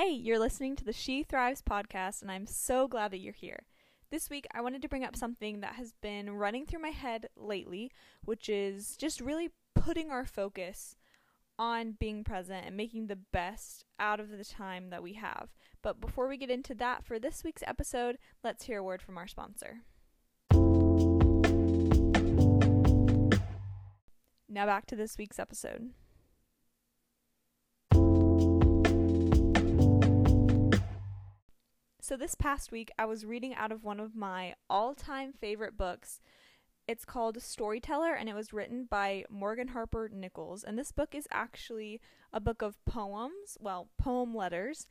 Hey, you're listening to the She Thrives podcast, and I'm so glad that you're here. This week, I wanted to bring up something that has been running through my head lately, which is just really putting our focus on being present and making the best out of the time that we have. But before we get into that for this week's episode, let's hear a word from our sponsor. Now back to this week's episode. So, this past week, I was reading out of one of my all time favorite books. It's called Storyteller, and it was written by Morgan Harper Nichols. And this book is actually a book of poems, well, poem letters,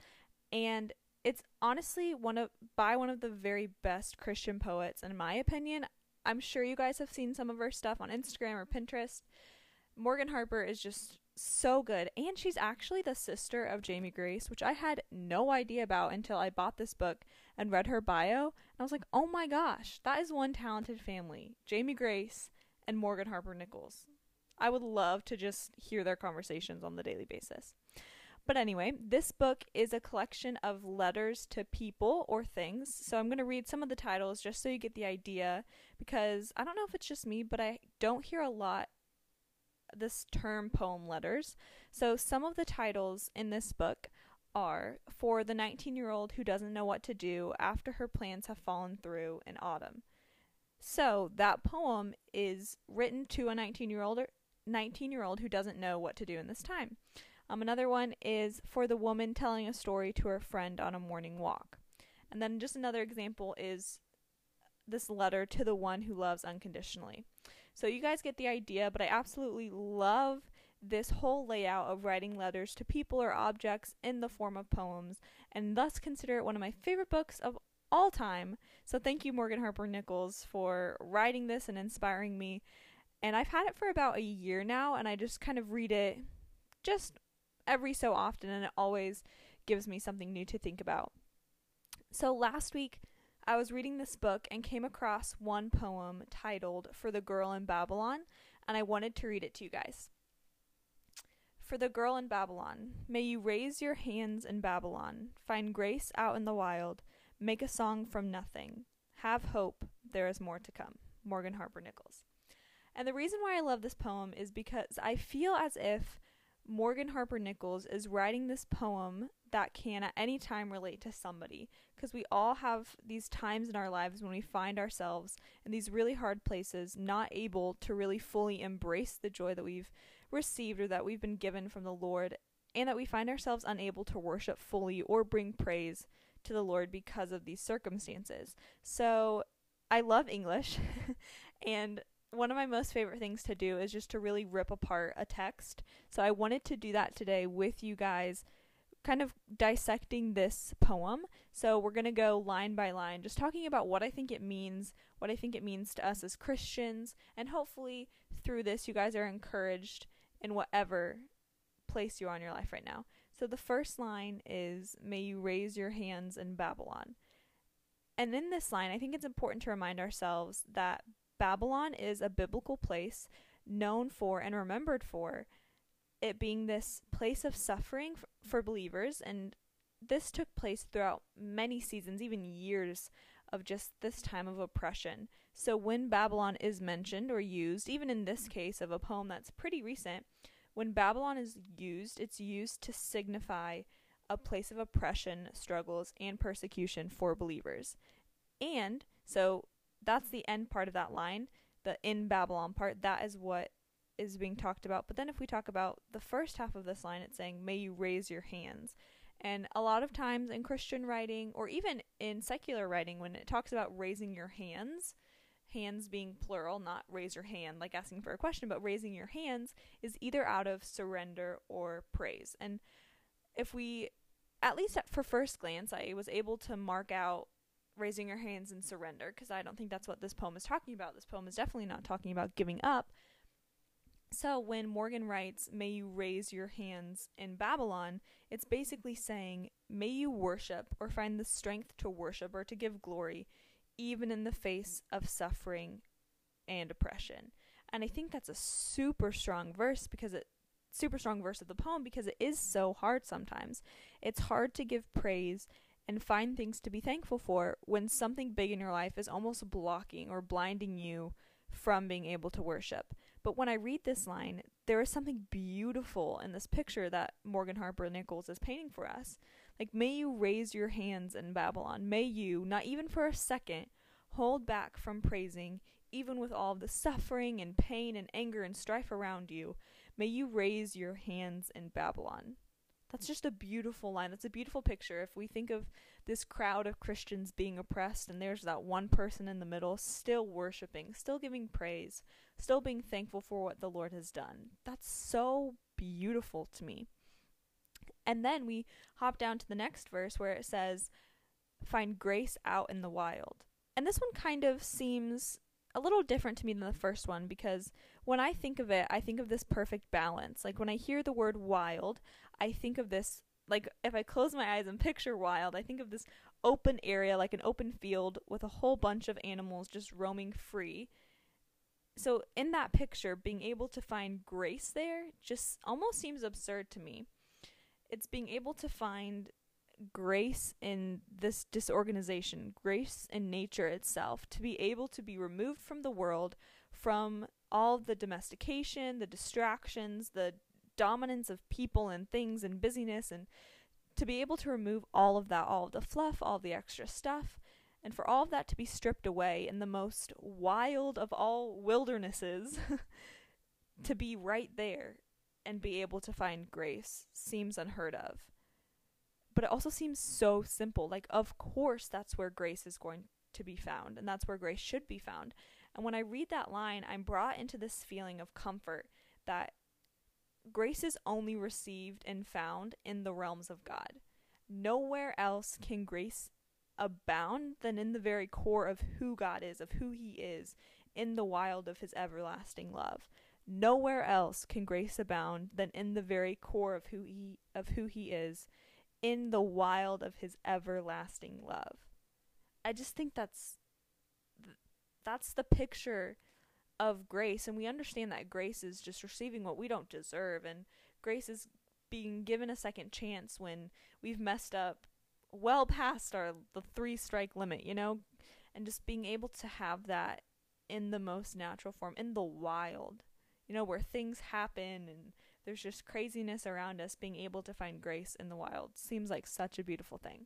and it's honestly one of by one of the very best Christian poets in my opinion. I'm sure you guys have seen some of her stuff on Instagram or Pinterest. Morgan Harper is just so good. And she's actually the sister of Jamie Grace, which I had no idea about until I bought this book and read her bio. And I was like, oh my gosh, that is one talented family Jamie Grace and Morgan Harper Nichols. I would love to just hear their conversations on the daily basis. But anyway, this book is a collection of letters to people or things. So I'm going to read some of the titles just so you get the idea because I don't know if it's just me, but I don't hear a lot this term poem letters. So some of the titles in this book are For the 19 year old who doesn't know what to do after her plans have fallen through in autumn. So that poem is written to a 19 year old 19 year old who doesn't know what to do in this time. Um, another one is for the woman telling a story to her friend on a morning walk. And then just another example is this letter to the one who loves unconditionally. So you guys get the idea, but I absolutely love this whole layout of writing letters to people or objects in the form of poems, and thus consider it one of my favorite books of all time. So thank you, Morgan Harper Nichols, for writing this and inspiring me. And I've had it for about a year now, and I just kind of read it just every so often, and it always gives me something new to think about. So last week, I was reading this book and came across one poem titled For the Girl in Babylon, and I wanted to read it to you guys. For the girl in Babylon, may you raise your hands in Babylon, find grace out in the wild, make a song from nothing, have hope, there is more to come. Morgan Harper Nichols. And the reason why I love this poem is because I feel as if Morgan Harper Nichols is writing this poem that can at any time relate to somebody because we all have these times in our lives when we find ourselves in these really hard places not able to really fully embrace the joy that we've received or that we've been given from the Lord and that we find ourselves unable to worship fully or bring praise to the Lord because of these circumstances. So I love English and one of my most favorite things to do is just to really rip apart a text. So I wanted to do that today with you guys kind of dissecting this poem. So we're going to go line by line, just talking about what I think it means, what I think it means to us as Christians, and hopefully through this, you guys are encouraged in whatever place you're on your life right now. So the first line is, May you raise your hands in Babylon. And in this line, I think it's important to remind ourselves that Babylon is a biblical place known for and remembered for it being this place of suffering f- for believers and this took place throughout many seasons even years of just this time of oppression. So when babylon is mentioned or used even in this case of a poem that's pretty recent when babylon is used it's used to signify a place of oppression struggles and persecution for believers. And so that's the end part of that line the in babylon part that is what is being talked about. But then if we talk about the first half of this line, it's saying, May you raise your hands. And a lot of times in Christian writing, or even in secular writing, when it talks about raising your hands, hands being plural, not raise your hand like asking for a question, but raising your hands is either out of surrender or praise. And if we, at least for first glance, I was able to mark out raising your hands and surrender because I don't think that's what this poem is talking about. This poem is definitely not talking about giving up, so when Morgan writes, May you raise your hands in Babylon, it's basically saying, May you worship or find the strength to worship or to give glory, even in the face of suffering and oppression. And I think that's a super strong verse because it super strong verse of the poem because it is so hard sometimes. It's hard to give praise and find things to be thankful for when something big in your life is almost blocking or blinding you from being able to worship. But when I read this line, there is something beautiful in this picture that Morgan Harper Nichols is painting for us. Like, may you raise your hands in Babylon. May you, not even for a second, hold back from praising, even with all the suffering and pain and anger and strife around you. May you raise your hands in Babylon. That's just a beautiful line. That's a beautiful picture. If we think of this crowd of Christians being oppressed and there's that one person in the middle still worshiping, still giving praise, still being thankful for what the Lord has done. That's so beautiful to me. And then we hop down to the next verse where it says, Find grace out in the wild. And this one kind of seems a little different to me than the first one because when I think of it, I think of this perfect balance. Like when I hear the word wild, I think of this like if I close my eyes and picture wild, I think of this open area like an open field with a whole bunch of animals just roaming free. So in that picture, being able to find grace there just almost seems absurd to me. It's being able to find grace in this disorganization, grace in nature itself, to be able to be removed from the world, from all the domestication, the distractions, the dominance of people and things and busyness and to be able to remove all of that, all of the fluff, all the extra stuff, and for all of that to be stripped away in the most wild of all wildernesses, to be right there and be able to find grace seems unheard of. But it also seems so simple. Like, of course, that's where grace is going to be found, and that's where grace should be found. And when I read that line, I'm brought into this feeling of comfort that grace is only received and found in the realms of God. Nowhere else can grace abound than in the very core of who God is, of who He is, in the wild of His everlasting love. Nowhere else can grace abound than in the very core of who He of who He is, in the wild of His everlasting love. I just think that's that's the picture of grace and we understand that grace is just receiving what we don't deserve and grace is being given a second chance when we've messed up well past our the three strike limit you know? And just being able to have that in the most natural form in the wild you know where things happen and there's just craziness around us being able to find grace in the wild seems like such a beautiful thing.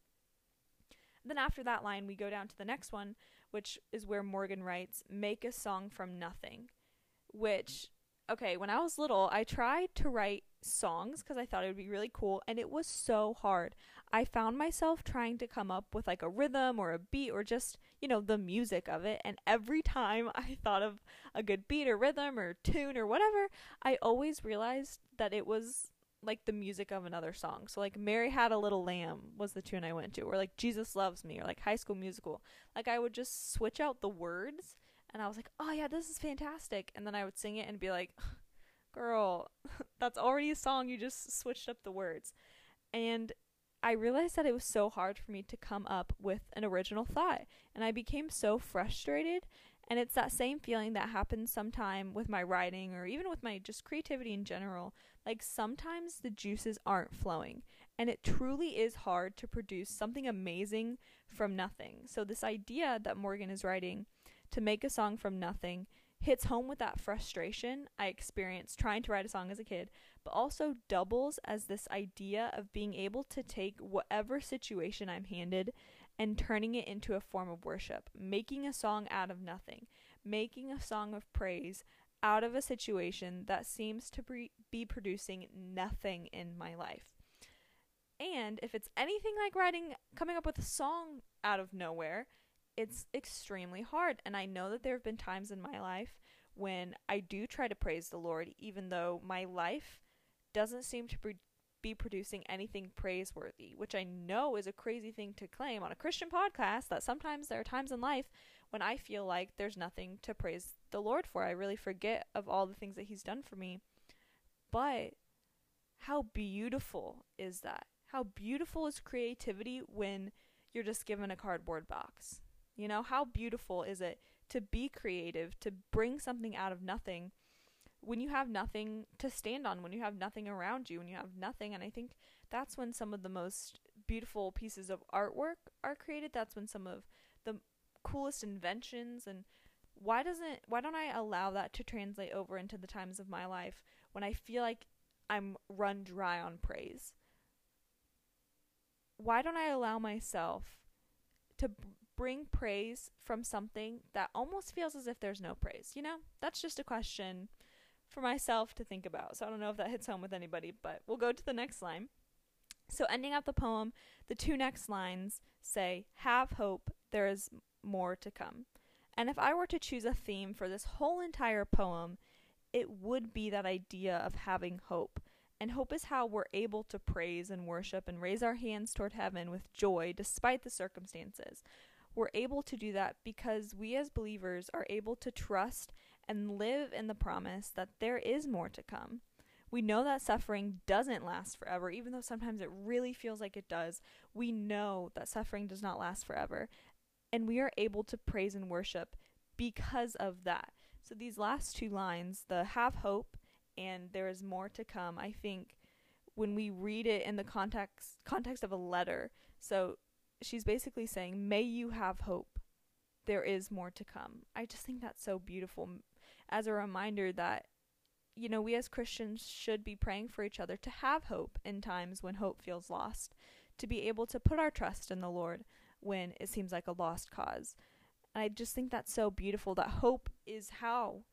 Then after that line we go down to the next one which is where Morgan writes, Make a song from nothing. Which, okay, when I was little, I tried to write songs because I thought it would be really cool, and it was so hard. I found myself trying to come up with like a rhythm or a beat or just, you know, the music of it, and every time I thought of a good beat or rhythm or tune or whatever, I always realized that it was like the music of another song. So like Mary Had a Little Lamb was the tune I went to or like Jesus Loves Me or like High School Musical. Like I would just switch out the words and I was like, "Oh yeah, this is fantastic." And then I would sing it and be like, "Girl, that's already a song. You just switched up the words." And I realized that it was so hard for me to come up with an original thought, and I became so frustrated and it's that same feeling that happens sometime with my writing or even with my just creativity in general. Like sometimes the juices aren't flowing, and it truly is hard to produce something amazing from nothing. So, this idea that Morgan is writing to make a song from nothing hits home with that frustration I experienced trying to write a song as a kid, but also doubles as this idea of being able to take whatever situation I'm handed and turning it into a form of worship, making a song out of nothing, making a song of praise out of a situation that seems to be producing nothing in my life. And if it's anything like writing, coming up with a song out of nowhere, it's extremely hard. And I know that there have been times in my life when I do try to praise the Lord, even though my life doesn't seem to be producing anything praiseworthy, which I know is a crazy thing to claim on a Christian podcast. That sometimes there are times in life when I feel like there's nothing to praise the Lord for. I really forget of all the things that He's done for me. But how beautiful is that? How beautiful is creativity when you're just given a cardboard box? You know, how beautiful is it to be creative, to bring something out of nothing when you have nothing to stand on, when you have nothing around you, when you have nothing. And I think that's when some of the most beautiful pieces of artwork are created. That's when some of the coolest inventions and why doesn't why don't I allow that to translate over into the times of my life when I feel like I'm run dry on praise? Why don't I allow myself to b- bring praise from something that almost feels as if there's no praise? You know? That's just a question for myself to think about. So I don't know if that hits home with anybody, but we'll go to the next line. So, ending out the poem, the two next lines say, Have hope, there is more to come. And if I were to choose a theme for this whole entire poem, it would be that idea of having hope. And hope is how we're able to praise and worship and raise our hands toward heaven with joy despite the circumstances. We're able to do that because we as believers are able to trust and live in the promise that there is more to come. We know that suffering doesn't last forever, even though sometimes it really feels like it does. We know that suffering does not last forever. And we are able to praise and worship because of that. So these last two lines, the have hope and there is more to come, I think when we read it in the context context of a letter, so she's basically saying, "May you have hope. There is more to come." I just think that's so beautiful as a reminder that you know, we as Christians should be praying for each other to have hope in times when hope feels lost, to be able to put our trust in the Lord when it seems like a lost cause. And I just think that's so beautiful that hope is how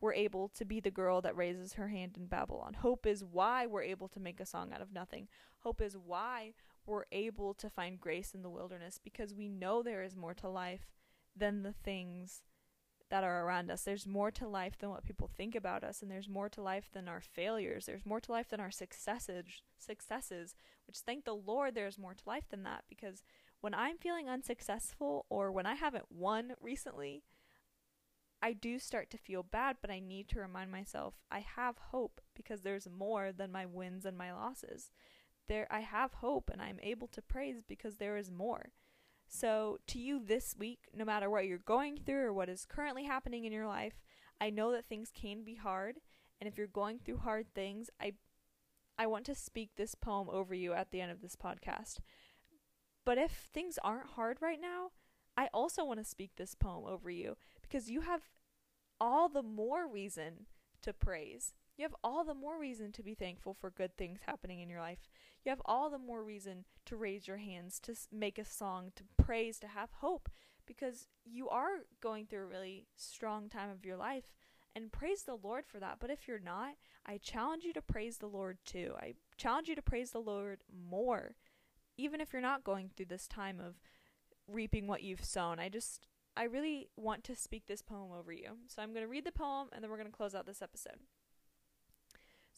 we're able to be the girl that raises her hand in Babylon. Hope is why we're able to make a song out of nothing. Hope is why we're able to find grace in the wilderness because we know there is more to life than the things that are around us. There's more to life than what people think about us, and there's more to life than our failures. There's more to life than our successes, successes, which thank the Lord there's more to life than that because when I'm feeling unsuccessful or when I haven't won recently, I do start to feel bad, but I need to remind myself I have hope because there's more than my wins and my losses. There I have hope and I'm able to praise because there is more. So, to you this week, no matter what you're going through or what is currently happening in your life, I know that things can be hard, and if you're going through hard things, I I want to speak this poem over you at the end of this podcast. But if things aren't hard right now, I also want to speak this poem over you because you have all the more reason to praise. You have all the more reason to be thankful for good things happening in your life. You have all the more reason to raise your hands, to make a song, to praise, to have hope, because you are going through a really strong time of your life. And praise the Lord for that. But if you're not, I challenge you to praise the Lord too. I challenge you to praise the Lord more, even if you're not going through this time of reaping what you've sown. I just, I really want to speak this poem over you. So I'm going to read the poem and then we're going to close out this episode.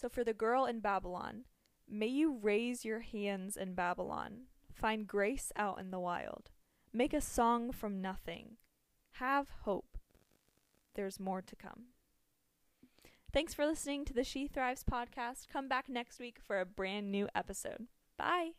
So for the girl in Babylon, may you raise your hands in Babylon, find grace out in the wild, make a song from nothing, have hope. There's more to come. Thanks for listening to the She Thrives podcast. Come back next week for a brand new episode. Bye.